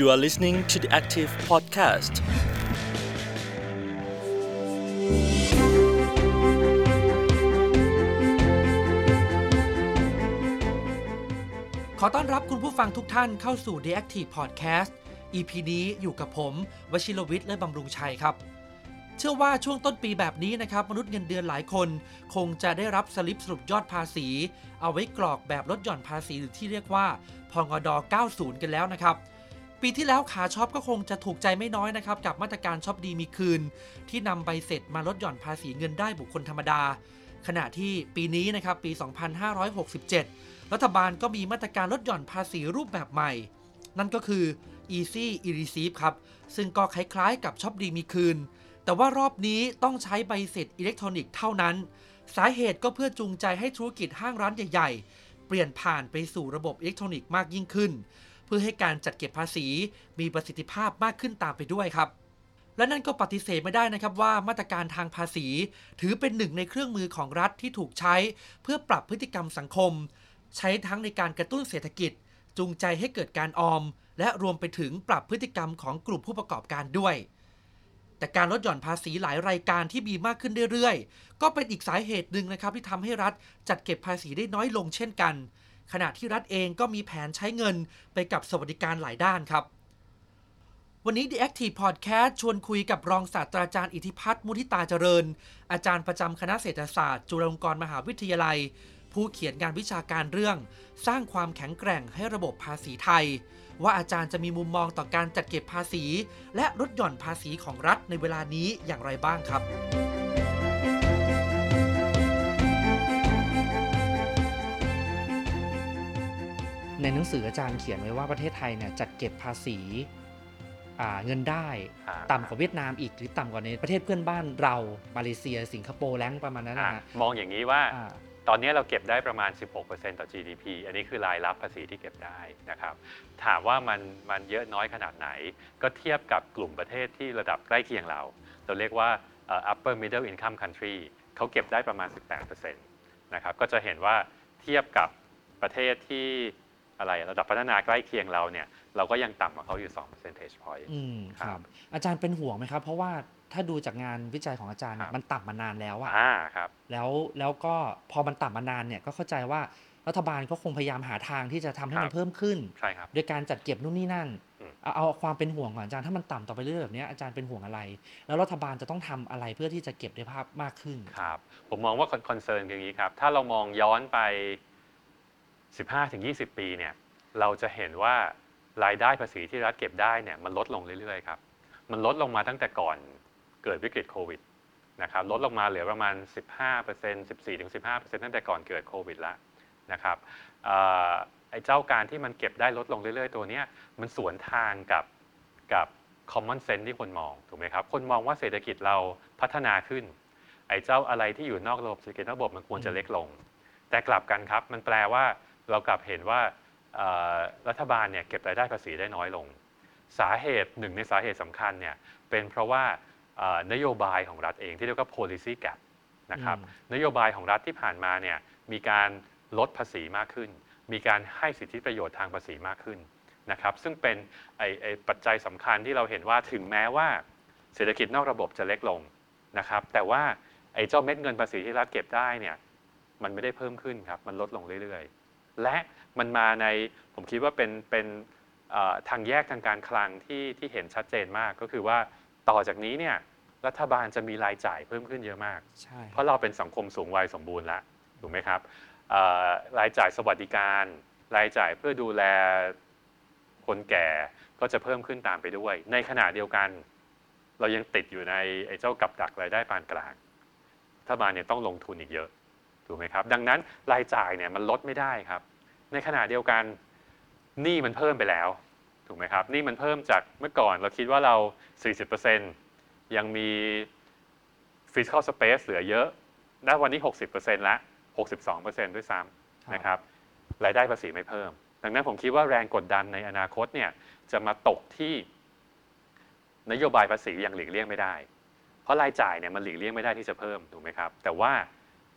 You are listening to the Active Podcast. ขอต้อนรับคุณผู้ฟังทุกท่านเข้าสู่ The Active Podcast EP นี้อยู่กับผม วชิรวิทย์และบำรุงชัยครับ เชื่อว่าช่วงต้นปีแบบนี้นะครับ มนุษย์เงินเดือนหลายคน คงจะได้รับสลิปสรุปยอดภาษี เอาไว้กรอกแบบลดหย่อนภาษีหรือที่เรียกว่าภ.ง.ด. 90 กันแล้วนะครับ ปีที่แล้วขาช็อปก็คงจะถูกใจไม่น้อยนะครับ กับมาตรการช็อปดีมีคืน ที่นำใบเสร็จมาลดหย่อนภาษีเงินได้บุคคลธรรมดา ขณะที่ปีนี้นะครับปี 2567 รัฐบาลก็มีมาตรการลดหย่อนภาษีรูปแบบใหม่ นั่นก็คือ Easy e-receipt ครับ ซึ่งก็คล้ายๆ กับช็อปดีมีคืน แต่ว่ารอบนี้ต้องใช้ใบเสร็จอิเล็กทรอนิกส์เท่านั้น สาเหตุก็เพื่อจูงใจให้ธุรกิจห้างร้านใหญ่ ๆ เปลี่ยนผ่านไปสู่ระบบอิเล็กทรอนิกส์มากยิ่งขึ้น พื่อให้การจัดเก็บภาษี มีประสิทธิภาพมากขึ้นตามไปด้วยครับ และนั่นก็ปฏิเสธไม่ได้นะครับว่ามาตรการทางภาษี ถือเป็นหนึ่งในเครื่องมือของรัฐที่ถูกใช้ เพื่อปรับพฤติกรรมสังคม ใช้ทั้งในการกระตุ้นเศรษฐกิจ จูงใจให้เกิดการออม และรวมไปถึงปรับพฤติกรรมของกลุ่มผู้ประกอบการด้วย แต่การลดหย่อนภาษีหลายรายการที่มีมากขึ้นเรื่อยๆ ก็เป็นอีกสาเหตุหนึ่งนะครับที่ทำให้รัฐจัดเก็บภาษีได้น้อยลงเช่นกัน ขณะที่รัฐเองก็มีแผนใช้เงินไปกับสวัสดิการหลายด้านครับ วันนี้ The Active Podcast ชวนคุยกับรองศาสตราจารย์อิทธิพัฒน์มุทิตาเจริญ อาจารย์ประจำคณะเศรษฐศาสตร์ จุฬาลงกรณ์มหาวิทยาลัย ผู้เขียนงานวิชาการเรื่อง สร้างความแข็งแกร่งให้ระบบภาษีไทย ว่าอาจารย์จะมีมุมมองต่อการจัดเก็บภาษี และลดหย่อนภาษีของรัฐในเวลานี้อย่างไรบ้างครับ ในหนังสืออาจารย์เขียนไว้ว่าประเทศไทยเนี่ยจัดเก็บภาษีอ่าเงินได้อ่าต่ำกว่าเวียดนามอีกหรือต่ำกว่าในประเทศเพื่อนบ้านเรามาเลเซีย สิงคโปร์แรงประมาณนั้นนะอะฮะมองอย่างนี้ว่าอ่าตอนนี้เราเก็บได้ประมาณ 16%ต่อ GDP อันนี้คือรายรับภาษีที่เก็บได้นะครับ ถามว่ามันมันเยอะน้อยขนาดไหน ก็เทียบกับกลุ่มประเทศที่ระดับใกล้เคียงเรา เราเรียกว่าเอ่อ upper middle income country เขาเก็บได้ประมาณ 18%นะครับ ก็จะเห็นว่าเทียบกับประเทศที่ อะไรระดับพัฒนาใกล้เคียงเราเนี่ยเราก็ยังต่ำกว่าเขาอยู่2 percentage point อืมคครัรับบอาจารย์เป็นห่วงไหมครับ เพราะว่าถ้าดูจากงานวิจัยของอาจารย์เนี่คยรับมันต่ำมานานแล้วอะอ่าครับแล้วแล้วก็พอมันต่ำมานานเนี่ยก็เข้าใจว่ารัฐบาลก็คงพยายามหาทางที่จะทำให้มัครันบเพิ่มขึ้นใช่ครับโดยการจัดเก็บนู่นนี่นั่นอืมเอาเอาความเป็นห่วงก่อนอาจารย์ถ้ามันต่ำต่อไปเรื่อยๆแบบเนี้ยอาจารย์เป็นห่วงอะไร แล้วรัฐบาลจะต้องทำอะไรเพื่อที่จะเก็บได้ภาพมากขึ้นครับผมมองว่าคอนเซิร์นอย่างนี้ครับถ้าเรามองย้อนไป 15-20 ปีเนี่ยเราจะเห็นว่ารายได้ภาษีที่รัฐเก็บได้เนี่ยมันลดลงเรื่อยๆครับ มันลดลงมาตั้งแต่ก่อนเกิดวิกฤตโควิดนะครับลดลงมาเหลือประมาณ 15% 14-15%ตั้งแต่ก่อนเกิดโควิดล้วนะครับไอ้เจ้าการที่มันเก็บได้ลดลงเรื่อย ๆ ตัวเนี้ยมันสวนทางกับกับ common sense ที่คนมองถูกไหมครับ คนมองว่าเศรษฐกิจเราพัฒนาขึ้น ไอ้เจ้าอะไรที่อยู่นอกระบบเศรษฐกิจนอกระบบมันควรจะเล็กลง แต่กลับกันครับ มันแปลว่า เรากลับเห็นว่าเอ่อรัฐบาลเนี่ยเก็บรายได้ภาษีได้น้อยลง สาเหตุหนึ่งในสาเหตุสำคัญเนี่ยเป็นเพราะว่าเอ่อนโยบายของรัฐเองที่เรียกว่า policy gap นะครับอืมนโยบายของรัฐที่ผ่านมาเนี่ยมีการลดภาษีมากขึ้น มีการให้สิทธิประโยชน์ทางภาษีมากขึ้นนะครับซึ่งเป็นไอ้ไอ้ปัจจัยสำคัญที่เราเห็นว่าถึงแม้ว่าเศรษฐกิจนอกระบบจะเล็กลงนะครับแต่ว่าไอ้เจ้าเม็ดเงินภาษีที่รัฐเก็บได้เนี่ยมันไม่ได้เพิ่มขึ้นครับมันลดลงเรื่อยๆ และมันมาในผมคิดว่าเป็นเป็นเอ่อทางแยกทางการคลังที่ที่เห็นชัดเจนมากก็คือว่าต่อจากนี้เนี่ยรัฐบาลจะมีรายจ่ายเพิ่มขึ้นเยอะมากใช่เพราะเราเป็นสังคมสูงวัยสมบูรณ์แล้วถูกไหมครับเอ่อรายจ่ายสวัสดิการ รายจ่ายเพื่อดูแลคนแก่ก็จะเพิ่มขึ้นตามไปด้วย ในขณะเดียวกัน เรายังติดอยู่ในไอ้เจ้ากับดักรายได้ปานกลางรัฐบาลเนี่ยต้องลงทุนอีกเยอะ ถูกไหมครับ ดังนั้นรายจ่ายเนี่ยมันลดไม่ได้ครับ ในขณะเดียวกันหนี้มันเพิ่มไปแล้ว ถูกไหมครับหนี้มันเพิ่มจากเมื่อก่อนเราคิดว่าเรา 40%ยังมี fiscal space เหลือเยอะณวันนี้ 60%ละ62%ด้วยซ้ำนะครับรายได้ภาษีไม่เพิ่ม ดังนั้นผมคิดว่าแรงกดดันในอนาคตเนี่ยจะมาตกที่นโยบายภาษีอย่างหลีกเลี่ยงไม่ได้ เพราะรายจ่ายเนี่ยมันหลีกเลี่ยงไม่ได้ที่จะเพิ่มถูกไหมครับ แต่ว่า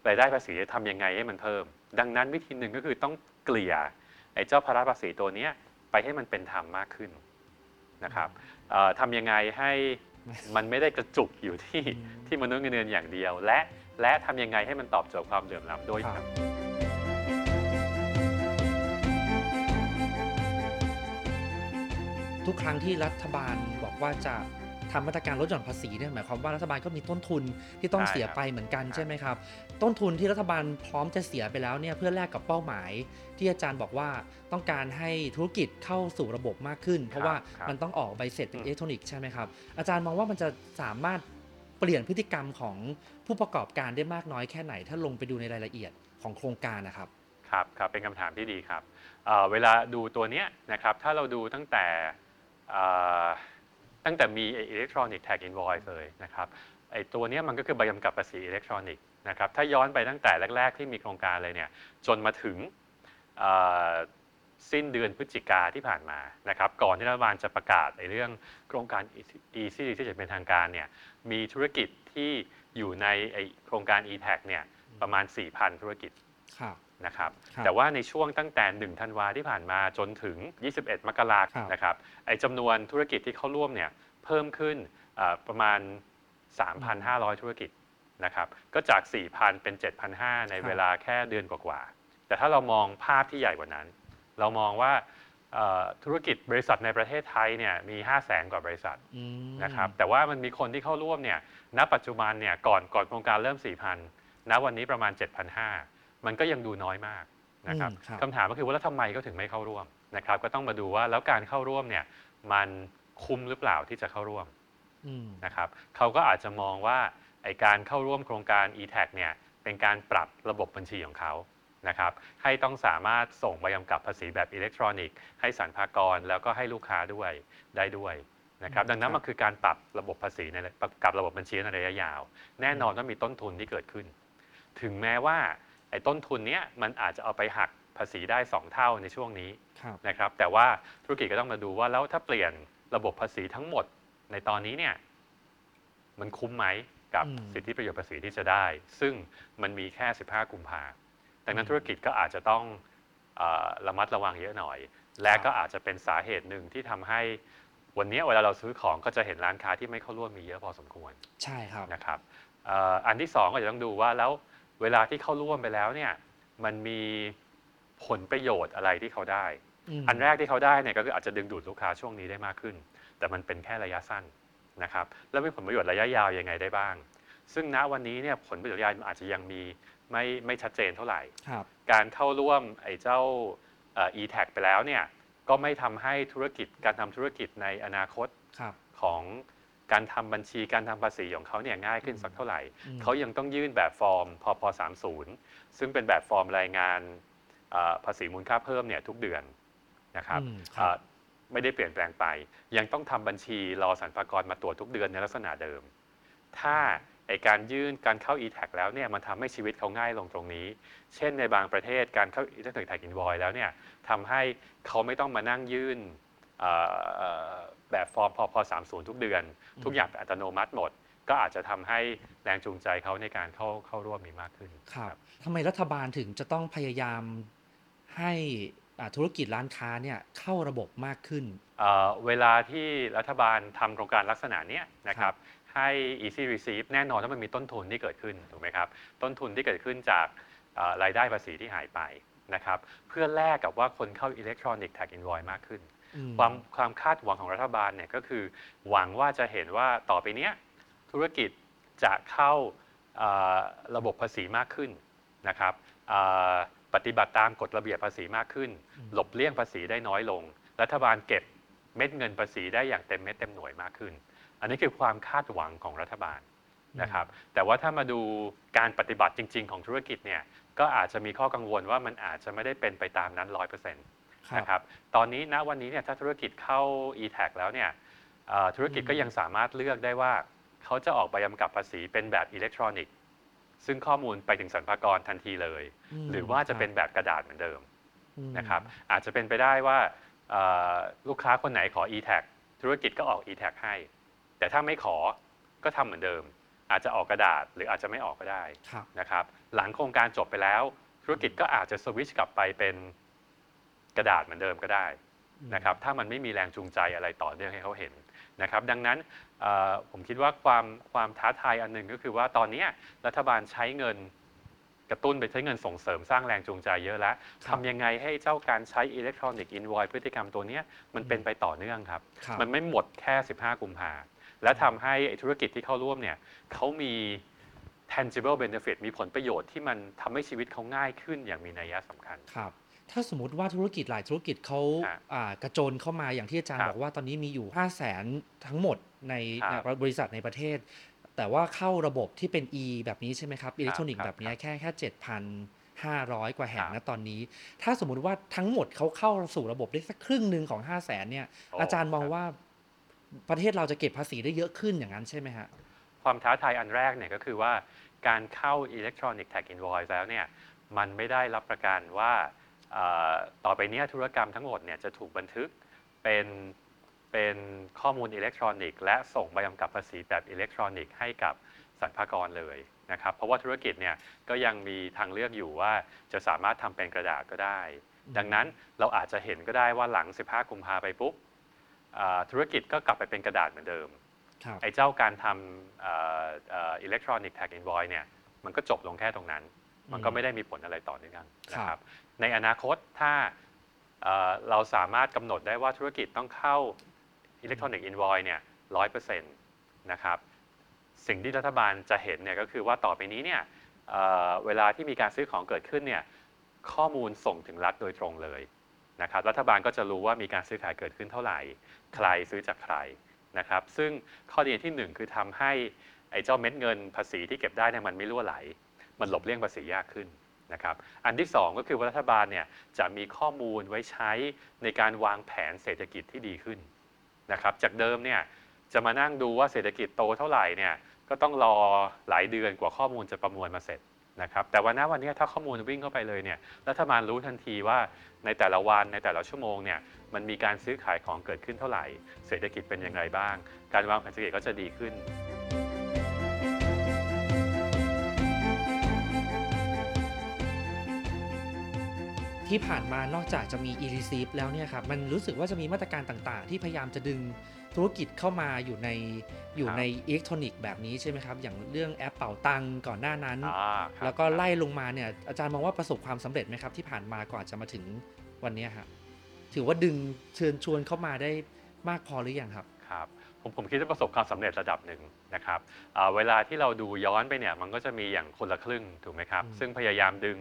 รายได้ภาษีจะทำยังไงให้มันเพิ่ม ดังนั้นวิธีหนึ่งก็คือต้องเกลี่ยไอ้เจ้าภาระภาษีตัวเนี้ยไปให้มันเป็นธรรมมากขึ้นนะครับเอ่อทำยังไงให้มันไม่ได้กระจุกอยู่ที่อืมที่มนุษย์เงินเดือนอย่างเดียว และและทำยังไงให้มันตอบโจทย์ความเหลื่อมล้ำด้วยครับ ทุกครั้งที่รัฐบาลบอกว่าจะ ทำมาตรการลดหย่อนภาษีเนี่ยหมายความว่ารัฐบาลก็มีต้นทุนที่ต้องใช่เสียครับไปเหมือนกันครับใช่ไหมครับ ต้นทุนที่รัฐบาลพร้อมจะเสียไปแล้วเนี่ยเพื่อแลกกับเป้าหมาย ที่อาจารย์บอกว่าต้องการให้ธุรกิจเข้าสู่ระบบมากขึ้น เพราะว่าครับมันต้องออกใบเสร็จเป็นอืมอิเล็กทรอนิกส์ใช่ไหมครับอาจารย์มองว่ามันจะสามารถเปลี่ยนพฤติกรรมของผู้ประกอบการได้มากน้อยแค่ไหน ถ้าลงไปดูในรายละเอียดของโครงการนะครับครับครับเป็นคำถามที่ดีครับเอ่อเวลาดูตัวเนี้ยนะครับถ้าเราดูตั้งแต่เอ่อ ตั้งแต่มี electronic tax invoice เลยนะครับไอตัวนี้มันก็คือใบกำกับภาษีอิเล็กทรอนิกส์นะครับถ้าย้อนไปตั้งแต่แรก ๆ ที่มีโครงการเลยเนี่ยจนมาถึงสิ้นเดือนพฤศจิกาที่ผ่านมานะครับก่อนที่รัฐบาลจะประกาศในเรื่องโครงการ EC ที่จะเป็นทางการเนี่ยมีธุรกิจที่อยู่ในไอโครงการ e-tax เนี่ยประมาณ 4,000 ธุรกิจ นะครับครับแต่ว่าในช่วงตั้งแต่ 1 ธันวาที่ผ่านมาจนถึง 21 มกราคครัมบนะครับไอ้จำนวนธุรกิจที่เข้าร่วมเนี่ยเพิ่มขึ้นอ่าประมาณ 3,500 ธุรกิจนะครับก็จาก 4,000 เป็น 7,500 ในเวลาแค่เดือนกว่าๆแต่ถ้าเรามองภาพที่ใหญ่กว่านั้น เรามองว่าเอ่อธุรกิจบริษัทในประเทศไทยเนี่ยมี 5 0 0แสนกว่าบริษัทอืมนะครับแต่ว่ามันมีคนที่เข้าร่วมเนี่ยณปัจจุบันเนี่ยก่อนก่อนโครงการเริ่ม 4,000ณวันนี้ประมาณ 7,500 มันก็ยังดูน้อยมากนะครับอืมครับ คำถามก็คือว่าแล้วทำไมเขาถึงไม่เข้าร่วมนะครับ ก็ต้องมาดูว่าแล้วการเข้าร่วมเนี่ยมันคุ้มหรือเปล่าที่จะเข้าร่วมอืม นะครับเขาก็อาจจะมองว่าไอการเข้าร่วมโครงการ e-tax เนี่ยเป็นการปรับระบบบัญชีของเขานะครับให้ต้องสามารถส่งใบกำกับภาษีแบบอิเล็กทรอนิกส์ให้สรรพากรแล้วก็ให้ลูกค้าด้วยได้ด้วยนะครับอืมดังนั้นครับ มันคือการปรับระบบภาษีในปรับกับระบบบัญชีในระยะยาว แน่นอนว่ามีต้นทุนที่เกิดขึ้น ถึงแม้ว่า ไอ้ต้นทุนเนี้ยมันอาจจะเอาไปหักภาษีได้ 2 เท่าในช่วงนี้ครับ นะครับ แต่ว่าธุรกิจก็ต้องมาดูว่าแล้วถ้าเปลี่ยนระบบภาษีทั้งหมดในตอนนี้เนี่ยมันคุ้มไหมกับอืม สิทธิประโยชน์ภาษีที่จะได้ ซึ่งมันมีแค่ 15 กุมภาดังนั้นอืมธุรกิจก็อาจจะต้องเออระมัดระวังเยอะหน่อย และครับก็อาจจะเป็นสาเหตุหนึ่งที่ทำให้วันนี้เวลาเราซื้อของก็จะเห็นร้านค้าที่ไม่เข้าร่วมมีเยอะพอสมควร ใช่ครับ นะครับเอ่ออันที่สองก็จะต้องดูว่าแล้ว เวลาที่เข้าร่วมไปแล้วเนี่ยมันมีผลประโยชน์อะไรที่เขาได้มอันแรกที่เขาได้เนี่ยก็คืออาจจะดึงดูดลูกค้าช่วงนี้ได้มากขึ้น แต่มันเป็นแค่ระยะสั้นนะครับแล้วมีผลประโยชน์ระยะยาวยังไงได้บ้าง ซึ่งณวันนี้เนี่ยผลประโยชน์ระยะยาวอาจจะยังมีไม่ไม่ชัดเจนเท่าไหร่ครับการเข้าร่วมไอ้เจ้าเอ่อ e-tax ไปแล้วเนี่ยก็ไม่ทำให้ธุรกิจการทำธุรกิจในอนาคตครับของ การทำบัญชีการทำภาษีของเขาเนี่ยง่ายขึ้นสักเท่าไหร่อืมเขายังต้องยื่นแบบฟอร์มพพ30 ซึ่งเป็นแบบฟอร์มรายงานเอ่อภาษีมูลค่าเพิ่มเนี่ยทุกเดือนนะครับอืมครับเอ่อไม่ได้เปลี่ยนแปลงไป ยังต้องทำบัญชีรอสรรพากรมาตรวจทุกเดือนในลักษณะเดิม ถ้าไอการยื่นการเข้า e-tax แล้วเนี่ยมันทำให้ชีวิตเขาง่ายลงตรงนี้ เช่นในบางประเทศการเข้า e-tax tax invoice แล้วเนี่ยทำให้เขาไม่ต้องมานั่งยื่น เอ่อเอ่อแบบฟอร์มพพ30ทุกเดือน ทุกอย่างเป็นอัตโนมัติหมด ก็อาจจะทำให้แรงจูงใจเขาในการเข้าเข้าร่วมมีมากขึ้นครับทำไมรัฐบาลถึงจะต้องพยายามให้อ่าธุรกิจร้านค้าเนี่ยเข้าระบบมากขึ้นเอ่อเวลาที่รัฐบาลทำโครงการลักษณะเนี้ยนะครับให้ easy receive แน่นอนว่ามันมีต้นทุนที่เกิดขึ้นถูกไหมครับต้นทุนที่เกิดขึ้นจากเอ่อรายได้ภาษีที่หายไปนะครับเพื่อแลกกับว่าคนเข้า electronic tax invoice มากขึ้นอืม ความความคาดหวังของรัฐบาลเนี่ยก็คือหวังว่าจะเห็นว่าต่อไปเนี้ยธุรกิจจะเข้าเอ่อระบบภาษีมากขึ้นนะครับเอ่อปฏิบัติตามกฎระเบียบภาษีมากขึ้นอืมหลบเลี่ยงภาษีได้น้อยลง รัฐบาลเก็บเม็ดเงินภาษีได้อย่างเต็มเม็ดเต็มหน่วยมากขึ้น อันนี้คือความคาดหวังของรัฐบาลนะครับแต่ว่าถ้ามาดูการปฏิบัติจริง ๆ ของธุรกิจเนี่ยก็อาจจะมีข้อกังวลว่ามันอาจจะไม่ได้เป็นไปตามนั้นร้อยเปอร์เซ็นต์ ครับ นะครับตอนนี้ณวันนี้เนี่ยถ้าธุรกิจเข้า e-tax แล้วเนี่ยเอ่อธุรกิจอืมก็ยังสามารถเลือกได้ว่าเขาจะออกใบกำกับภาษีเป็นแบบอิเล็กทรอนิกส์ซึ่งข้อมูลไปถึงสรรพากรทันทีเลย มหรือว่าจะคบเป็นแบบกระดาษเหมือนเดิม อืม นะครับอาจจะเป็นไปได้ว่าเอ่อลูกค้าคนไหนขอ e-tax ธุรกิจก็ออก e-tax ให้ แต่ถ้าไม่ขอก็ทำเหมือนเดิม อาจจะออกกระดาษหรืออาจจะไม่ออกก็ได้ครับ นะครับหลังโครงการจบไปแล้ว ธุรกิจก็อาจจะสวิตชกลับไปเป็น กระดาษเหมือนเดิมก็ได้นะครับถ้ามันไม่มีแรงจูงใจอะไรต่อเนื่องให้เขาเห็นนะครับดังนั้นเอ่อผมคิดว่าความความท้าทายอันหนึ่งก็คือว่าตอนเนี้ยรัฐบาลใช้เงินกระตุ้นไปใช้เงินส่งเสริมสร้างแรงจูงใจเยอะแล้วครับทำยังไงให้เจ้าการใช้อิเล็กทรอนิกส์อินวอยพฤติกรรมตัวเนี้ยมันเป็นไปต่อเนื่องครับครับ มันไม่หมดแค่ 15 กุมภาและทำให้ไอ้ธุรกิจที่เข้าร่วมเนี่ยเขามี tangible benefit มีผลประโยชน์ที่มันทำให้ชีวิตเขาง่ายขึ้นอย่างมีนัยสำคัญครับ ถ้าสมมติว่าธุรกิจหลายธุรกิจเขาฮะอ่ากระโจนเข้ามาอย่างที่อาจารย์ครับบอกว่าตอนนี้มีอยู่ 5 0 0แสนทั้งหมดในครับในบริษัทในประเทศ แต่ว่าเข้าระบบที่เป็น e แบบนี้ใช่ไหมครับอิเล็กทรอนิกคส์รับแบบนี้แค่แค่7,500กว่าแห่งครับนะตอนนี้ ถ้าสมมุติว่าทั้งหมดเขาเข้าสู่ระบบได้สักครึ่งหนึ่งของ5 0 0แสนเนี่ยโอ้อาจารย์มองครับว่าประเทศเราจะเก็บภาษีได้เยอะขึ้นอย่างนั้นใช่ไหมฮะความท้าทายอันแรกเนี่ยก็คือว่าการเข้า Electronic Tag Invoice แล้วเนี่ยมันไม่ได้รับประกันว่าเอ่อ ต่อไปเนี้ธุรกรรมทั้งหมดเนี่ยจะถูกบันทึกเป็นเป็นข้อมูลอิเล็กทรอนิกส์และส่งใบกำกับภาษีแบบอิเล็กทรอนิกส์ให้กับสรรพากรเลยนะครับเพราะว่าธุรกิจเนี่ยก็ยังมีทางเลือกอยู่ว่าจะสามารถทำเป็นกระดาษก็ได้อืมดังนั้นเราอาจจะเห็นก็ได้ว่าหลัง 15 กุมภาไปปุ๊บอ่าธุรกิจก็กลับไปเป็นกระดาษเหมือนเดิมครับไอ้เจ้าการทำอิเล็กทรอนิกส์แท็กอินวอยเนี่ยมันก็จบลงแค่ตรงนั้น มันก็ไม่ได้มีผลอะไรต่อเนื่องนะคครัรับบ ในอนาคตถ้าเราสามารถกำหนดได้ว่าธุรกิจต้องเข้าอิเล็กทรอนิกส์อินวอยเนี่ยร้อยเปอร์เซ็นต์นะครับสิ่งที่รัฐบาลจะเห็นเนี่ยก็คือว่าต่อไปนี้เนี่ยเเวลาที่มีการซื้อของเกิดขึ้นเนี่ยข้อมูลส่งถึงรัฐโดยตรงเลยนะครับรัฐบาลก็จะรู้ว่ามีการซื้อขายเกิดขึ้นเท่าไหร่ ใครซื้อจากใครนะครับ ซึ่งข้อดีที่หนึ่งคือทำให้ไอ้เจ้าเม็ดเงินภาษีที่เก็บได้เนี่ยมันไม่รั่วไหล มันหลบเลี่ยงภาษียากขึ้น นะครับอันที่สองก็คือรัฐบาลเนี่ยจะมีข้อมูลไว้ใช้ในการวางแผนเศรษฐกิจที่ดีขึ้นนะครับจากเดิมเนี่ยจะมานั่งดูว่าเศรษฐกิจโตเท่าไหร่เนี่ยก็ต้องรอหลายเดือนกว่าข้อมูลจะประมวลมาเสร็จนะครับแต่วันนี้วันนี้ถ้าข้อมูลวิ่งเข้าไปเลยเนี่ยรัฐบาลรู้ทันทีว่าในแต่ละวันในแต่ละชั่วโมงเนี่ยมันมีการซื้อขายของเกิดขึ้นเท่าไหร่ เศรษฐกิจเป็นอย่างไรบ้าง การวางแผนเศรษฐกิจก็จะดีขึ้น ที่ผ่านมานอกจากจะมี e-receipt แล้วเนี่ยครับมันรู้สึกว่าจะมีมาตรการต่างๆ ที่พยายามจะดึงธุรกิจเข้ามาอยู่ในอยู่ครับในอิเล็กทรอนิกส์แบบนี้ใช่ไหมครับ อย่างเรื่องแอปเป่าตังค์ก่อนหน้านั้นอ่าครับแล้วก็ไล่ลงมาเนี่ยอาจารย์มองว่าประสบความสำเร็จไหมครับ ที่ผ่านมาก่อนจะมาถึงวันเนี้ยครับถือว่าดึงเชิญชวนเข้ามาได้มากพอหรือยังครับครับผมผมคิดว่าประสบความสำเร็จระดับหนึ่งนะครับอ่าเวลาที่เราดูย้อนไปเนี่ยมันก็จะมีอย่างคนละครึ่งถูกไหมครับอืมซึ่งพยายามดึง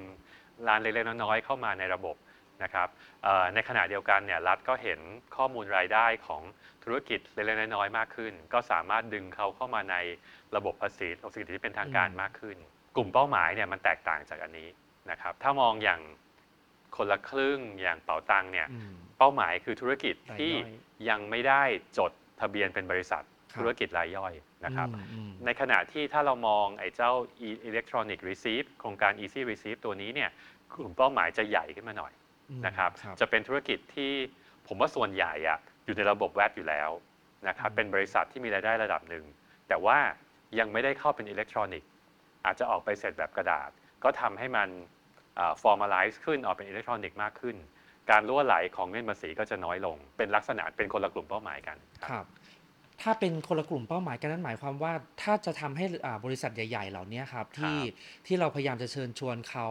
ร้านเล็กๆน้อยๆเข้ามาในระบบนะครับเอ่อในขณะเดียวกันเนี่ยรัฐก็เห็นข้อมูลรายได้ของธุรกิจเล็กๆน้อยๆมากขึ้น ก็สามารถดึงเขาเข้ามาในระบบภาษีภาษีที่เป็นทางการอืมมากขึ้น กลุ่มเป้าหมายเนี่ยมันแตกต่างจากอันนี้นะครับถ้ามองอย่างคนละครึ่งอย่างเป๋าตังค์เนี่ยอืมเป้าหมายคือธุรกิจที่รายย่อยยังไม่ได้จดทะเบียนเป็นบริษัทครับ ธุรกิจรายย่อยนะครับอืมอืมในขณะที่ถ้าเรามองไอ้เจ้า e- electronic receipt โครงการ easy receipt ตัวนี้เนี่ยกลุ่มเป้าหมายจะใหญ่ขึ้นมาหน่อยอืมนะครับครับ จะเป็นธุรกิจที่ผมว่าส่วนใหญ่อะอยู่ในระบบแวดอยู่แล้วนะครับอืมเป็นบริษัทที่มีรายได้ระดับหนึ่ง แต่ว่ายังไม่ได้เข้าเป็นอิเล็กทรอนิกส์ อาจจะออกไปเสร็จแบบกระดาษ ก็ทำให้มันอ่า formalize ขึ้นออกเป็นอิเล็กทรอนิกส์มากขึ้น การรั่วไหลของเงินภาษีก็จะน้อยลง เป็นลักษณะเป็นคนละกลุ่มเป้าหมายกัน ครับครับ ถ้าเป็นคนละกลุ่มเป้าหมายกันนั้นหมายความว่าถ้าจะทำให้อ่าบริษัทใหญ่ ๆ เหล่านี้ครับที่ที่เราพยายามจะเชิญชวนเขา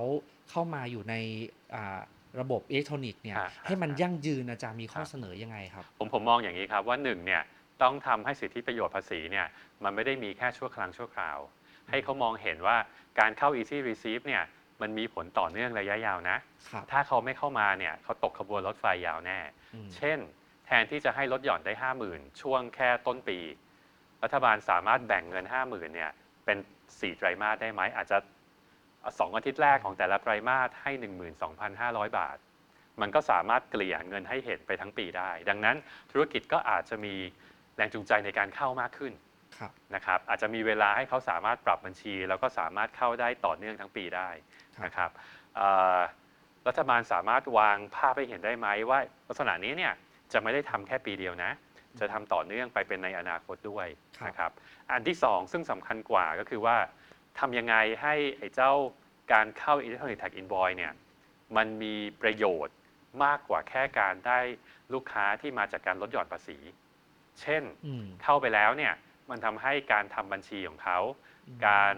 เข้ามาอยู่ในอ่าระบบอิเล็กทรอนิกส์เนี่ยอ่าให้มันอ่ายั่งยืนอาจารย์มีข้อครับเสนอยังไงครับ ผมผมมองอย่างนี้ครับว่าหนึ่งเนี่ยต้องทำให้สิทธิประโยชน์ภาษีเนี่ยมันไม่ได้มีแค่ชั่วครั้งชั่วคราว ให้เขามองเห็นว่าการเข้า easy receive เนี่ยมันมีผลต่อเนื่องระยะยาวนะครับถ้าเขาไม่เข้ามาเนี่ยเขาตกขบวนรถไฟยาวแน่อืมเช่นแทนที่จะให้ลดหย่อนได้ 50,000 ช่วงแค่ต้นปี รัฐบาลสามารถแบ่งเงิน 50,000เนี่ยเป็น 4 ไตรมาสได้ไหมอาจจะสองอาทิตย์แรกของแต่ละไตรมาสให้ 12,500 บาท มันก็สามารถเกลี่ยเงินให้เห็นไปทั้งปีได้ ดังนั้นธุรกิจก็อาจจะมีแรงจูงใจในการเข้ามากขึ้นครับนะครับอาจจะมีเวลาให้เขาสามารถปรับบัญชี แล้วก็สามารถเข้าได้ต่อเนื่องทั้งปีได้ครับนะครับเอ่อรัฐบาลสามารถวางภาพให้เห็นได้ไหมว่าลักษณะนี้เนี่ย จะไม่ได้ทำแค่ปีเดียวนะ จะทำต่อเนื่องไปเป็นในอนาคตด้วยครับนะครับอันที่สองซึ่งสำคัญกว่าก็คือว่าทำยังไงให้ไอ้เจ้าการเข้า Electronic Tax Invoice เนี่ยมันมีประโยชน์มากกว่าแค่การได้ลูกค้าที่มาจากการลดหย่อนภาษี เช่นอืมเข้าไปแล้วเนี่ยมันทำให้การทำบัญชีของเขา การ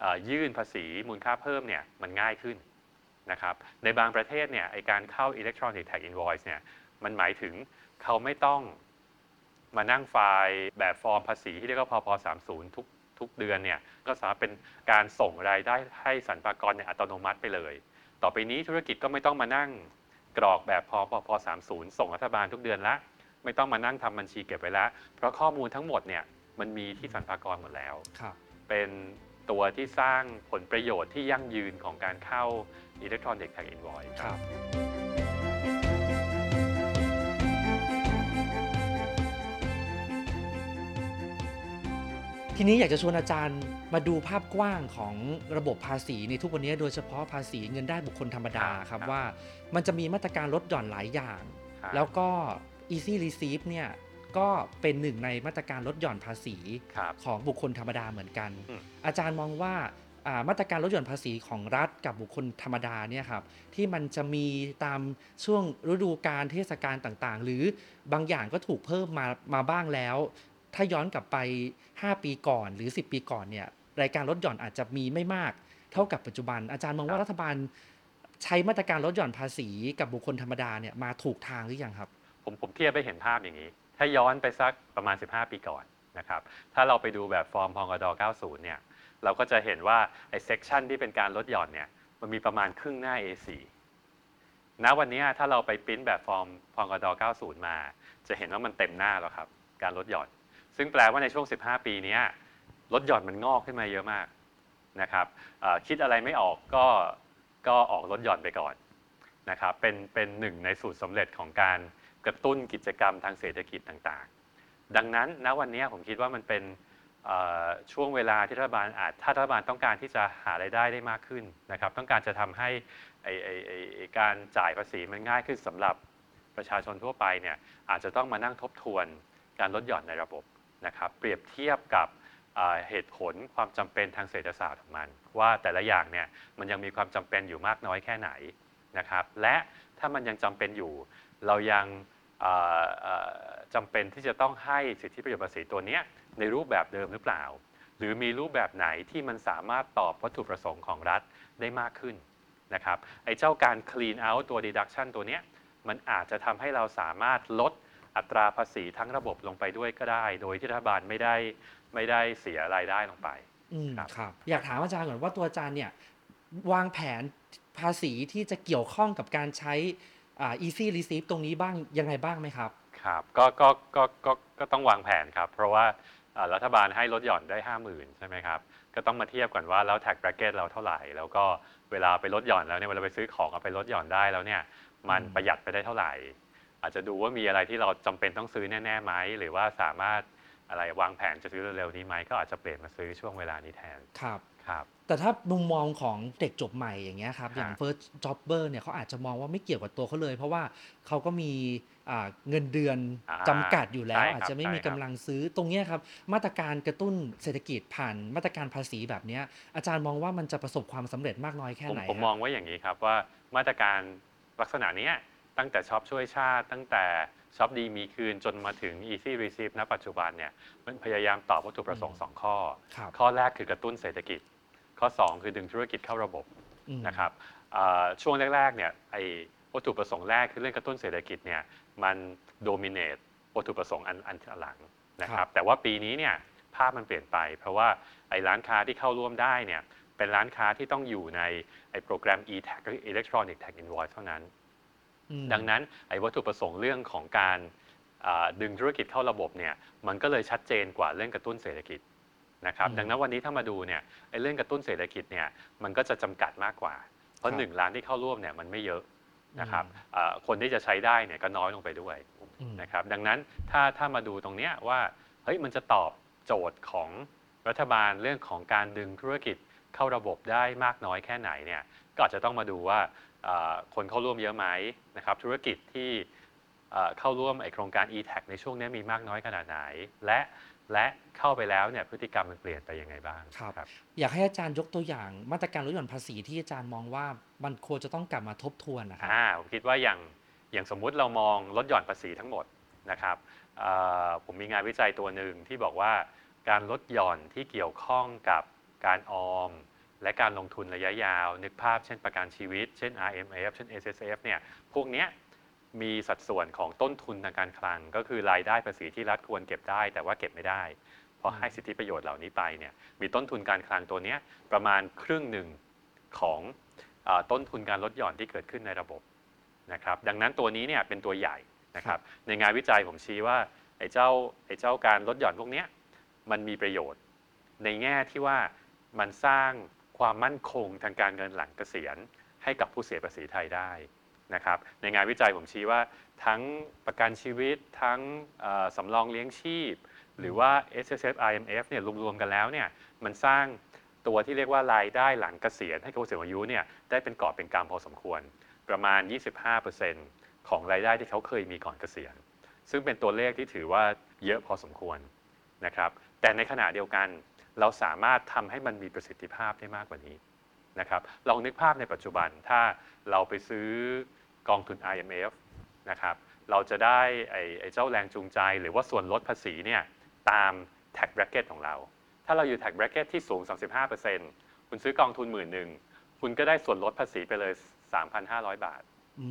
เอ่อยื่นภาษีมูลค่าเพิ่มเนี่ยมันง่ายขึ้นนะครับในบางประเทศเนี่ยไอการเข้า electronic tax invoice เนี่ย มันหมายถึงเขาไม่ต้องมานั่งไฟล์แบบฟอร์มภาษีที่เรียกว่าพพ30 ทุกทุกเดือนเนี่ยก็สามารถเป็นการส่งรายได้ให้สรรพากรในยอัตโนมัติไปเลย ต่อไปนี้ธุรกิจก็ไม่ต้องมานั่งกรอกแบบพพพ30 ส่งรัฐบาลทุกเดือนละ ไม่ต้องมานั่งทำบัญชีเก็บไว้แล้วเพราะข้อมูลทั้งหมดเนี่ยมันมีที่สรรพากรหมดแล้วครับเป็นตัวที่สร้างผลประโยชน์ที่ยั่งยืนของการเข้า Electronic Tax Invoice ครับ ทีนี้อยากจะชวนอาจารย์มาดูภาพกว้างของระบบภาษีในทุกวันนี้ โดยเฉพาะภาษีเงินได้บุคคลธรรมดาครับครับครับว่า มันจะมีมาตรการลดหย่อนหลายอย่างครับแล้วก็ easy receive เนี่ยก็เป็นหนึ่งในมาตรการลดหย่อนภาษีครับของบุคคลธรรมดาเหมือนกันอืมอาจารย์มองว่าอ่ามาตรการลดหย่อนภาษีของรัฐกับบุคคลธรรมดาเนี่ยครับที่มันจะมีตามช่วงฤดูกาลเทศกาลต่างๆ หรือบางอย่างก็ถูกเพิ่มมามาบ้างแล้ว ถ้าย้อนกลับไป 5 ปีก่อนหรือ 10 ปีก่อนเนี่ยรายการลดหย่อนอาจจะมีไม่มาก เท่ากับปัจจุบัน อาจารย์มองว่ารัฐบาลใช้มาตรการลดหย่อนภาษีกับบุคคลธรรมดาเนี่ยมาถูกทางหรือยังครับ ผมผมเทียบไปเห็นภาพอย่างนี้ ถ้าย้อนไปสักประมาณ 15 ปีก่อนนะครับถ้าเราไปดูแบบฟอร์มภ.ง.ด. 90 เนี่ยเราก็จะเห็นว่าไอ้ section ที่เป็นการลดหย่อนเนี่ยมันมีประมาณครึ่งหน้า A4 ณวันนี้ถ้าเราไปปริ้นแบบฟอร์มภ.ง.ด. 90 มา จะเห็นว่ามันเต็มหน้าแล้วครับการลดหย่อน ซึ่งแปลว่าในช่วง 15 ปีนี้ลดหย่อนมันงอกขึ้นมาเยอะมากนะครับคิดอะไรไม่ออกก็ก็ออกลดหย่อนไปก่อนนะครับเป็นเป็นหนึ่งในสูตรสำเร็จของการกระตุ้นกิจกรรมทางเศรษฐกิจต่างๆ ดังนั้นณวันนี้ผมคิดว่ามันเป็นช่วงเวลาที่รัฐบาลอาจถ้ารัฐบาลต้องการที่จะหารายได้ได้มากขึ้นนะครับ ต้องการจะทำให้การจ่ายภาษีมันง่ายขึ้นสำหรับประชาชนทั่วไปเนี่ยอาจจะต้องมานั่งทบทวนการลดหย่อนในระบบ นะครับเปรียบเทียบกับเหตุผลความจำเป็นทางเศรษฐศาสตร์ของมัน ว่าแต่ละอย่างเนี่ยมันยังมีความจำเป็นอยู่มากน้อยแค่ไหนนะครับและถ้ามันยังจำเป็นอยู่ เรายังเอ่อเอ่อจำเป็นที่จะต้องให้สิทธิประโยชน์ภาษีตัวเนี้ยในรูปแบบเดิมหรือเปล่า หรือมีรูปแบบไหนที่มันสามารถตอบวัตถุประสงค์ของรัฐได้มากขึ้นนะครับไอ้เจ้าการ clean out ตัว deduction ตัวเนี้ยมันอาจจะทำให้เราสามารถลด อัตราภาษีทั้งระบบลงไปด้วยก็ได้ โดยที่รัฐบาลไม่ได้ไม่ได้เสียรายได้ลงไปอืมครับครับอยากถามอาจารย์ก่อนว่าตัวอาจารย์เนี่ยวางแผนภาษีที่จะเกี่ยวข้องกับการใช้อ่า easy receive ตรงนี้บ้างยังไงบ้างไหมครับ ครับก็ก็ก็ก็ก็ต้องวางแผนครับ เพราะว่าเอ่อรัฐบาลให้ลดหย่อนได้ 5 0,000 ใช่ไหมครับ ก็ต้องมาเทียบก่อนว่าแล้วแท็ก b r a c k e t เราเท่าไหร่ แล้วก็เวลาไปลดหย่อนแล้วเนี่ยเวลาไปซื้อของเอาไปลดหย่อนได้แล้วเนี่ยมันอืมประหยัดไปได้เท่าไหร่ อาจจะดูว่ามีอะไรที่เราจำเป็นต้องซื้อแน่ๆไหมหรือว่าสามารถอะไรวางแผนจะซื้อเร็วๆนี้ไหมก็อาจจะเปลี่ยนมาซื้อช่วงเวลานี้แทนครับครับแต่ถ้ามุมมองของเด็กจบใหม่อย่างเงี้ยครับฮะอย่าง first jobber เนี่ยเขาอาจจะมองว่าไม่เกี่ยวกับตัวเขาเลย เพราะว่าเขาก็มีอ่าเงินเดือนอ่าจำกัดอยู่แล้วใช่ครับอาจจะไม่มีใช่ครักำบลังซื้อตรงเนี้ยครับมาตรการกระตุ้นเศรษฐกิจผ่านมาตรการภาษีแบบเนี้ยอาจารย์มองว่ามันจะประสบความสำเร็จมากน้อยแค่ผมไหนผมครับมองว่าอย่างนี้ครับว่ามาตรการลักษณะเนี้ย ตั้งแต่ช็อปช่วยชาติ ตั้งแต่ช็อปดีมีคืนจนมาถึง Easy Receive ณปัจจุบันเนี่ยมันพยายามตอบวัตถุประสงค์ 2 ข้อ ครับข้อแรกคือกระตุ้นเศรษฐกิจ ข้อ 2 คือดึงธุรกิจเข้าระบบอืม นะครับอ่าช่วงแรกๆเนี่ยไอ้วัตถุประสงค์แรกคือเรื่องกระตุ้นเศรษฐกิจเนี่ยมันโดมิเนตวัตถุประสงค์อันอันหลังนะคครัรับบ แต่ว่าปีนี้เนี่ยภาพมันเปลี่ยนไป เพราะว่าไอ้ร้านค้าที่เข้าร่วมได้เนี่ยเป็นร้านค้าที่ต้องอยู่ในไอ้โปรแกรม e-tax ก็คือ electronic tax invoice เท่านั้นอืม ดังนั้นไอ้วัตถุประสงค์เรื่องของการอ่าดึงธุรกิจเข้าระบบเนี่ยมันก็เลยชัดเจนกว่าเรื่องกระตุ้นเศรษฐกิจนะครับอืมดังนั้นวันนี้ถ้ามาดูเนี่ยไอ้เรื่องกระตุ้นเศรษฐกิจเนี่ยมันก็จะจำกัดมากกว่า เพราะครับหนึ่งร้านที่เข้าร่วมเนี่ยมันไม่เยอะนะครับอืมอ่าคนที่จะใช้ได้เนี่ยก็น้อยลงไปด้วยอืมนะครับดังนั้นถ้าถ้ามาดูตรงเนี้ยว่าเฮ้ยมันจะตอบโจทย์ของรัฐบาลเรื่องของการดึงธุรกิจเข้าระบบได้มากน้อยแค่ไหนเนี่ยก็อาจจะต้องมาดูว่าอ่า คนเข้าร่วมเยอะไหมนะครับธุรกิจที่อ่าเข้าร่วมไอโครงการ e-tax ในช่วงนี้มีมากน้อยขนาดไหน และและเข้าไปแล้วเนี่ยพฤติกรรมมันเปลี่ยนไปยังไงบ้างครับอยากให้อาจารย์ยกตัวอย่าง มาตรการลดหย่อนภาษีที่อาจารย์มองว่ามันควรจะต้องกลับมาทบทวนนะครับอ่าผมคิดว่าอย่างอย่างสมมุติเรามองลดหย่อนภาษีทั้งหมดนะครับเอ่อผมมีงานวิจัยตัวหนึ่งที่บอกว่าการลดหย่อนที่เกี่ยวข้องกับการออม และการลงทุนระยะยาว นึกภาพเช่นประกันชีวิต เช่น RMF เช่น SSF เนี่ยพวกเนี้ยมีสัดส่วนของต้นทุนทางการคลัง ก็คือรายได้ภาษีที่รัฐควรเก็บได้ แต่ว่าเก็บไม่ได้ เพราะให้สิทธิประโยชน์เหล่านี้ไปเนี่ยมีต้นทุนการคลังตัวเนี้ยประมาณครึ่งหนึ่งของเออต้นทุนการลดหย่อนที่เกิดขึ้นในระบบนะครับดังนั้นตัวนี้เนี่ยเป็นตัวใหญ่นะครับในงานวิจัยผมชี้ว่าไอ้เจ้าไอ้เจ้าการลดหย่อนพวกเนี้ยมันมีประโยชน์ ในแง่ที่ว่ามันสร้าง ความมั่นคงทางการเงินหลังเกษียณ ให้กับผู้เสียภาษีไทยได้นะครับในงานวิจัยผมชี้ว่าทั้งประกันชีวิตทั้งสำรองเลี้ยงชีพ หรือว่า S S F I M F เนี่ยรวมๆกันแล้วเนี่ยมันสร้างตัวที่เรียกว่ารายได้หลังเกษียณให้กับผู้เสียอายุเนี่ยได้เป็นกอบเป็นกำพอสมควร ประมาณ 25%ของรายได้ที่เขาเคยมีก่อนเกษียณ ซึ่งเป็นตัวเลขที่ถือว่าเยอะพอสมควรนะครับแต่ในขณะเดียวกัน เราสามารถทำให้มันมีประสิทธิภาพได้มากกว่านี้นะครับลองนึกภาพในปัจจุบันถ้าเราไปซื้อกองทุน IMF นะครับเราจะได้ไอ้ไอ้เจ้าแรงจูงใจ หรือว่าส่วนลดภาษีเนี่ยตาม tax bracket ของเรา ถ้าเราอยู่ tax bracket ที่สูง 35%คุณซื้อกองทุนหมื่นหนึ่งคุณก็ได้ส่วนลดภาษีไปเลย 3,500 บาท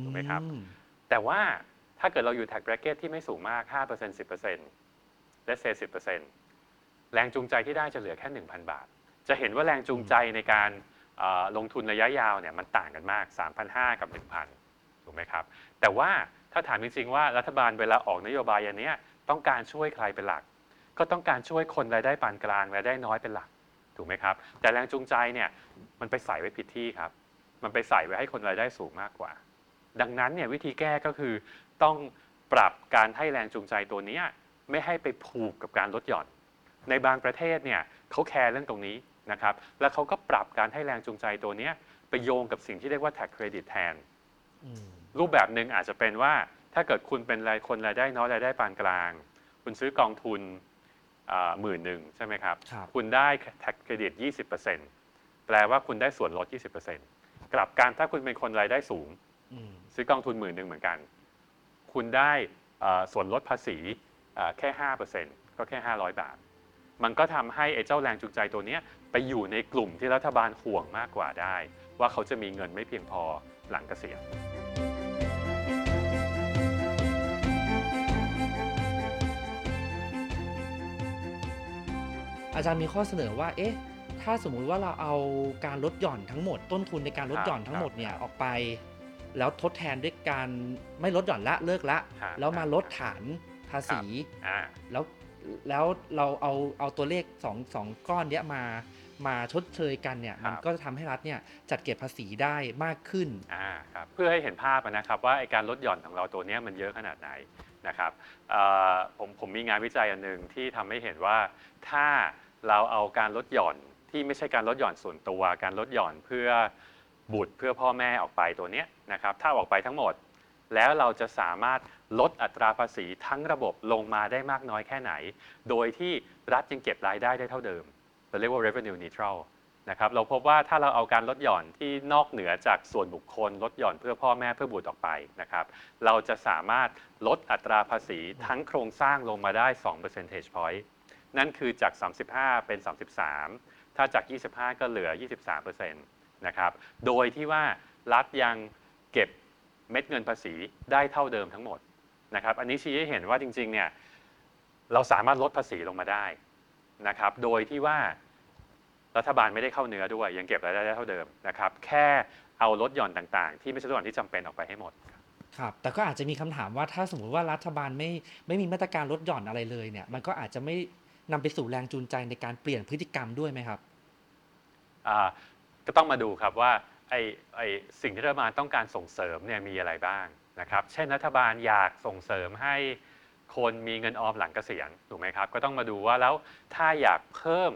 ถูกไหมครับ แต่ว่าถ้าเกิดเราอยู่ tax bracket ที่ไม่สูงมาก 5% 10%และเซ10% แรงจูงใจที่ได้จะเหลือแค่ 1,000 บาท จะเห็นว่าแรงจูงใจในการลงทุนระยะยาวเนี่ยมันต่างกันมาก 3,500 กับ 1,000 ถูกไหมครับ แต่ว่าถ้าถามจริงๆว่ารัฐบาลเวลาออกนโยบายอันเนี้ต้องการช่วยใครเป็นหลัก ก็ต้องการช่วยคนรายได้ปานกลางรายได้น้อยเป็นหลัก ถูกไหมครับ แต่แรงจูงใจเนี่ยมันไปใส่ไว้ผิดที่ครับ มันไปใส่ไว้ให้คนรายได้สูงมากกว่า ดังนั้นเนี่ยวิธีแก้ก็คือต้องปรับการให้แรงจูงใจตัวนี้ไม่ให้ไปผูกกับการลดหย่อน ในบางประเทศเนี่ยเขาแคร์เรื่องตรงนี้นะครับแล้วเขาก็ปรับการให้แรงจูงใจตัวเนี้ยไปโยงกับสิ่งที่เรียกว่า tax credit แทนอืมรูปแบบหนึ่งอาจจะเป็นว่าถ้าเกิดคุณเป็นรายคนรายได้น้อยรายได้ปานกลาง คุณซื้อกองทุนหมื่นหนึ่งใช่ไหมครับครับคุณได้ tax credit 20%แปลว่าคุณได้ส่วนลด 20%กลับการถ้าคุณเป็นคนรายได้สูงอืมซื้อกองทุนหมื่นหนึ่งเหมือนกัน คุณได้เอ่อส่วนลดภาษีเอ่อแค่ 5%ก็แค่ 500 บาท มันก็ทำให้ไอ้เจ้าแรงจูงใจตัวเนี้ยไปอยู่ในกลุ่มที่รัฐบาลห่วงมากกว่าได้ ว่าเขาจะมีเงินไม่เพียงพอหลังเกษียณอาจารย์มีข้อเสนอว่า เอ๊ะ ถ้าสมมุติว่าเราเอาการลดหย่อนทั้งหมด ต้นทุนในการลดหย่อนทั้งหมดเนี่ยครับออกไป แล้วทดแทนด้วยการไม่ลดหย่อนละเลิกละครับแล้วมาลดฐานภาษีอ่าแล้ว แล้วเราเอาเอาตัวเลขสองสองก้อนเนี้ยมามาชดเชยกันเนี่ยครับมันก็จะทำให้รัฐเนี่ยจัดเก็บภาษีได้มากขึ้น อ่าครับเพื่อให้เห็นภาพนะครับว่าไอการลดหย่อนของเราตัวเนี้ยมันเยอะขนาดไหนนะครับเอ่อผมผมมีงานวิจัยอันหนึ่งที่ทำให้เห็นว่าถ้าเราเอาการลดหย่อนที่ไม่ใช่การลดหย่อนส่วนตัว การลดหย่อนเพื่อบุตรเพื่อพ่อแม่ออกไปตัวเนี้ยนะครับถ้าออกไปทั้งหมด แล้วเราจะสามารถ ลดอัตราภาษีทั้งระบบลงมาได้มากน้อยแค่ไหน โดยที่รัฐยังเก็บรายได้ได้เท่าเดิม เราเรียกว่า revenue neutral นะครับ เราพบว่าถ้าเราเอาการลดหย่อนที่นอกเหนือจากส่วนบุคคล ลดหย่อนเพื่อพ่อแม่เพื่อบุตรออกไปนะครับ เราจะสามารถลดอัตราภาษีทั้งโครงสร้างลงมาได้ 2 percentage point นั่นคือจาก 35 เป็น 33 ถ้าจาก 25 ก็เหลือ 23%นะครับ โดยที่ว่ารัฐยังเก็บเม็ดเงินภาษีได้เท่าเดิมทั้งหมด นะครับอันนี้ชี้ให้เห็นว่าจริงๆเนี่ยเราสามารถลดภาษีลงมาได้นะครับโดยที่ว่ารัฐบาลไม่ได้เข้าเนื้อด้วย ยังเก็บรายได้ได้เท่าเดิมนะครับแค่เอาลดหย่อนต่างๆ ที่ไม่ใช่ลดหย่อนที่จำเป็นออกไปให้หมดครับแต่ก็อาจจะมีคำถามว่าถ้าสมมติว่ารัฐบาลไม่ไม่มีมาตรการลดหย่อนอะไรเลยเนี่ยมันก็อาจจะไม่นำไปสู่แรงจูงใจในการเปลี่ยนพฤติกรรมด้วยไหมครับอ่าก็ต้องมาดูครับว่า ไอ้ไอ้สิ่งที่รัฐบาลต้องการส่งเสริมเนี่ยมีอะไรบ้างนะครับ เช่นรัฐบาลอยากส่งเสริมให้คนมีเงินออมหลังเกษียณถูกไหมครับ ก็ต้องมาดูว่าแล้วถ้าอยากเพิ่ม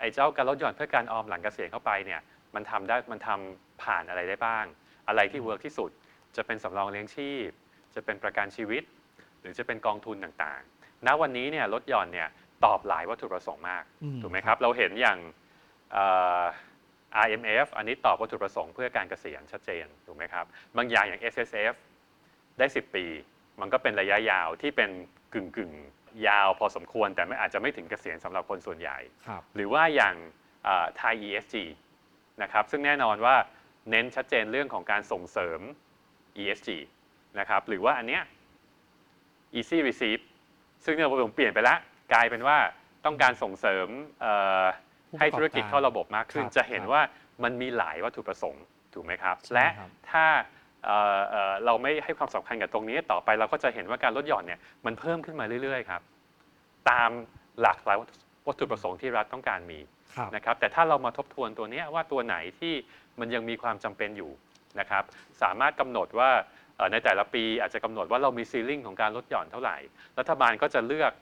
ไอ้เจ้าการลดหย่อนเพื่อการออมหลังเกษียณเข้าไปเนี่ยมันทำได้มันทำผ่านอะไรได้บ้าง อะไรที่เวิร์กที่สุด จะเป็นสำรองเลี้ยงชีพ จะเป็นประกันชีวิต หรือจะเป็นกองทุนต่างๆ ณวันนี้เนี่ยลดหย่อนเนี่ยตอบหลายวัตถุประสงค์มากอืมถูกไหมครับ เราเห็นอย่าง เอ่อ IMF อันนี้ตอบวัตถุประสงค์เพื่อการเกษียณชัดเจนถูกไหมครับ บางอย่างอย่าง S S F ได้ 10 ปี มันก็เป็นระยะยาวที่เป็นกึ่งกึ่งๆยาวพอสมควร แต่ไม่อาจจะไม่ถึงเกษียณสำหรับคนส่วนใหญ่ครับหรือว่าอย่างไทย ESG นะครับซึ่งแน่นอนว่าเน้นชัดเจนเรื่องของการส่งเสริม ESG นะครับหรือว่าอันเนี้ย Easy Receive ซึ่งเนี่ยผมเปลี่ยนไปแล้วกลายเป็นว่าต้องการส่งเสริม เอ่อผู้ประกอบการให้ธุรกิจเข้าระบบมากขึ้นครับจะเห็นครับว่ามันมีหลายวัตถุประสงค์ถูกไหมครับใช่และครับถ้าเอ่อเอ่อเราไม่ให้ความสำคัญกับตรงนี้ต่อไปเราก็จะเห็นว่าการลดหย่อนเนี่ยมันเพิ่มขึ้นมาเรื่อยๆครับ ตามหลากหลายวัตถุประสงค์ที่รัฐต้องการมีครับนะครับ แต่ถ้าเรามาทบทวนตัวเนี้ยว่าตัวไหนที่มันยังมีความจำเป็นอยู่นะครับ สามารถกำหนดว่าเอ่อในแต่ละปีอาจจะกำหนดว่าเรามีซีลิ่งของการลดหย่อนเท่าไหร่ รัฐบาลก็จะเลือก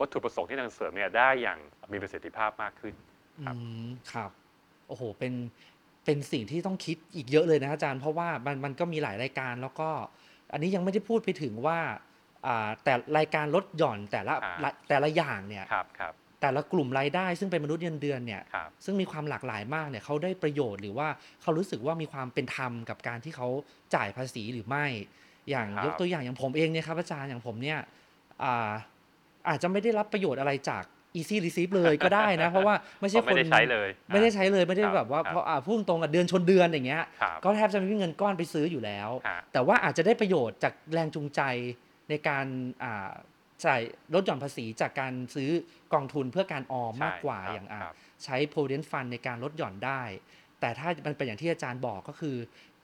วัตถุประสงค์ที่นำเสริมเนี่ยได้อย่างมีประสิทธิภาพมากขึ้นครับ อืมครับ โอ้โห เป็นเป็นสิ่งที่ต้องคิดอีกเยอะเลยนะอาจารย์ เพราะว่ามันมันก็มีหลายรายการแล้วก็ อันนี้ยังไม่ได้พูดไปถึงว่าอ่าแต่รายการลดหย่อนแต่ละครับละแต่ละอย่างเนี่ยครับครับ แต่ละกลุ่มรายได้ซึ่งเป็นมนุษย์เงินเดือนเนี่ย ครับ ซึ่งมีความหลากหลายมากเนี่ยเขาได้ประโยชน์หรือว่าเขารู้สึกว่ามีความเป็นธรรมกับการที่เขาจ่ายภาษีหรือไม่ อย่างครับ ยกตัวอย่างอย่างผมเองเนี่ยครับอาจารย์อย่างผมเนี่ยอ่าอาจจะไม่ได้รับประโยชน์อะไรจาก easy receive เลยก็ได้นะ เพราะว่าไม่ใช่เพราะคไม่นได้ใช้เลย ไม่ได้ใช้เลยไม่ได้ครับแบบว่าครับเพราะอ่าพุ่งตรงกับเดือนชนเดือนอย่างเงี้ยครับก็แทบจะไม่มีเงินก้อนไปซื้ออยู่แล้วฮะแต่ว่าอาจจะได้ประโยชน์จากแรงจูงใจในการอ่าจ่ายลดหย่อนภาษีจากการซื้อกองทุนเพื่อการออมใช่มากกว่าครับอย่างอะครับใช้ provident fund ในการลดหย่อนได้ แต่ถ้ามันเป็นอย่างที่อาจารย์บอกก็คือ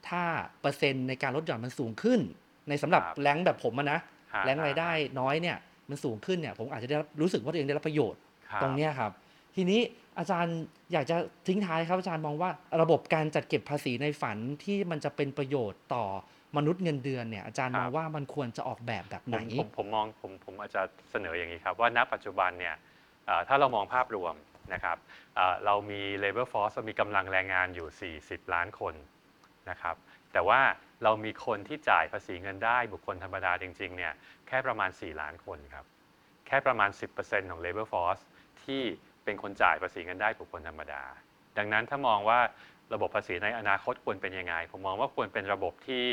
ถ้าเปอร์เซ็นต์ในการลดหย่อนมันสูงขึ้น ในสำหรับครับแรงค์แบบผมอะนะฮะแรงค์รายได้ฮะน้อยเนี่ย มันสูงขึ้นเนี่ยผมอาจจะได้รับรู้สึกว่าตัวเองได้รับประโยชน์ครับตรงเนี้ยครับ ทีนี้อาจารย์อยากจะทิ้งท้ายครับอาจารย์มองว่าระบบการจัดเก็บภาษีในฝันที่มันจะเป็นประโยชน์ต่อมนุษย์เงินเดือนเนี่ยอาจารย์มองว่ามันควรจะออกแบบแบบผไหนมผมผมมองผมผมอาจจะเสนออย่างนี้ครับ ว่าณปัจจุบันเนี่ยเอ่อถ้าเรามองภาพรวมนะครับเอ่อเรามี labor force เรามีกำลังแรงงานอยู่ 40 ล้านคน นะครับ แต่ว่าเรามีคนที่จ่ายภาษีเงินได้บุคคลธรรมดาจริงๆเนี่ยแค่ประมาณ 4 ล้านคนครับ แค่ประมาณ 10%ของ labor force ที่เป็นคนจ่ายภาษีเงินได้บุคคลธรรมดา ดังนั้นถ้ามองว่าระบบภาษีในอนาคตควรเป็นยังไง ผมมองว่าควรเป็นระบบที่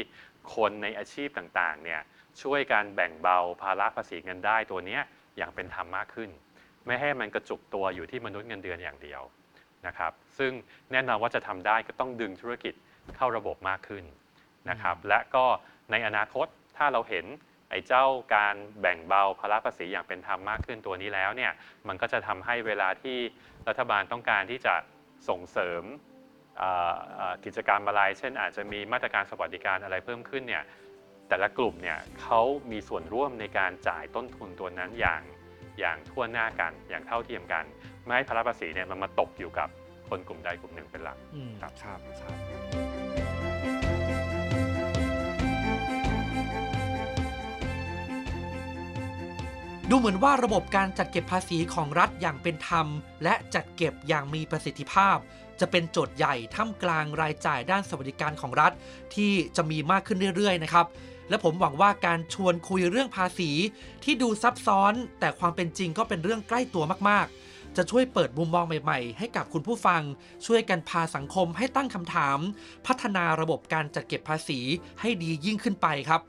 คนในอาชีพต่างๆเนี่ยช่วยการแบ่งเบาภาระภาษีเงินได้ตัวเนี้ยอย่างเป็นธรรมมากขึ้น ไม่ให้มันกระจุกตัวอยู่ที่มนุษย์เงินเดือนอย่างเดียวนะครับ ซึ่งแน่นอนว่าจะทำได้ก็ต้องดึงธุรกิจ เข้าระบบมากขึ้นนะครับ และก็ในอนาคตถ้าเราเห็นไอ้เจ้าการแบ่งเบาภาระภาษีอย่างเป็นธรรมมากขึ้นตัวนี้แล้วเนี่ยมันก็จะทำให้เวลาที่รัฐบาลต้องการที่จะส่งเสริมเอ่อเอ่อกิจกรรมอะไร เช่น อาจจะมีมาตรการสวัสดิการอะไรเพิ่มขึ้นเนี่ยแต่ละกลุ่มเนี่ยเขามีส่วนร่วมในการจ่ายต้นทุนตัวนั้นอย่างอย่างทั่วหน้ากันอย่างเท่าเทียมกัน ไม่ให้ภาระภาษีเนี่ยมันมาตกอยู่กับคนกลุ่มใดกลุ่มหนึ่งเป็นหลักอืมครับครับ ดูเหมือนว่าระบบการจัดเก็บภาษีของรัฐอย่างเป็นธรรม และจัดเก็บอย่างมีประสิทธิภาพ จะเป็นโจทย์ใหญ่ท่ามกลางรายจ่ายด้านสวัสดิการของรัฐ ที่จะมีมากขึ้นเรื่อยๆนะครับและผมหวังว่าการชวนคุยเรื่องภาษี ที่ดูซับซ้อน แต่ความเป็นจริงก็เป็นเรื่องใกล้ตัวมากๆ จะช่วยเปิดมุมมองใหม่ๆ ให้กับคุณผู้ฟัง ช่วยกันพาสังคมให้ตั้งคำถาม พัฒนาระบบการจัดเก็บภาษีให้ดียิ่งขึ้นไปครับ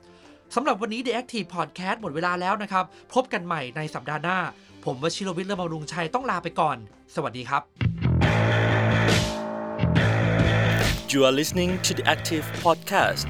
สำหรับวันนี้ The Active Podcast หมดเวลาแล้วนะครับ พบกันใหม่ในสัปดาห์หน้า ผมวชิรวิทย์เลิมบำรุงชัยต้องลาไปก่อน สวัสดีครับ You are listening to the Active Podcast.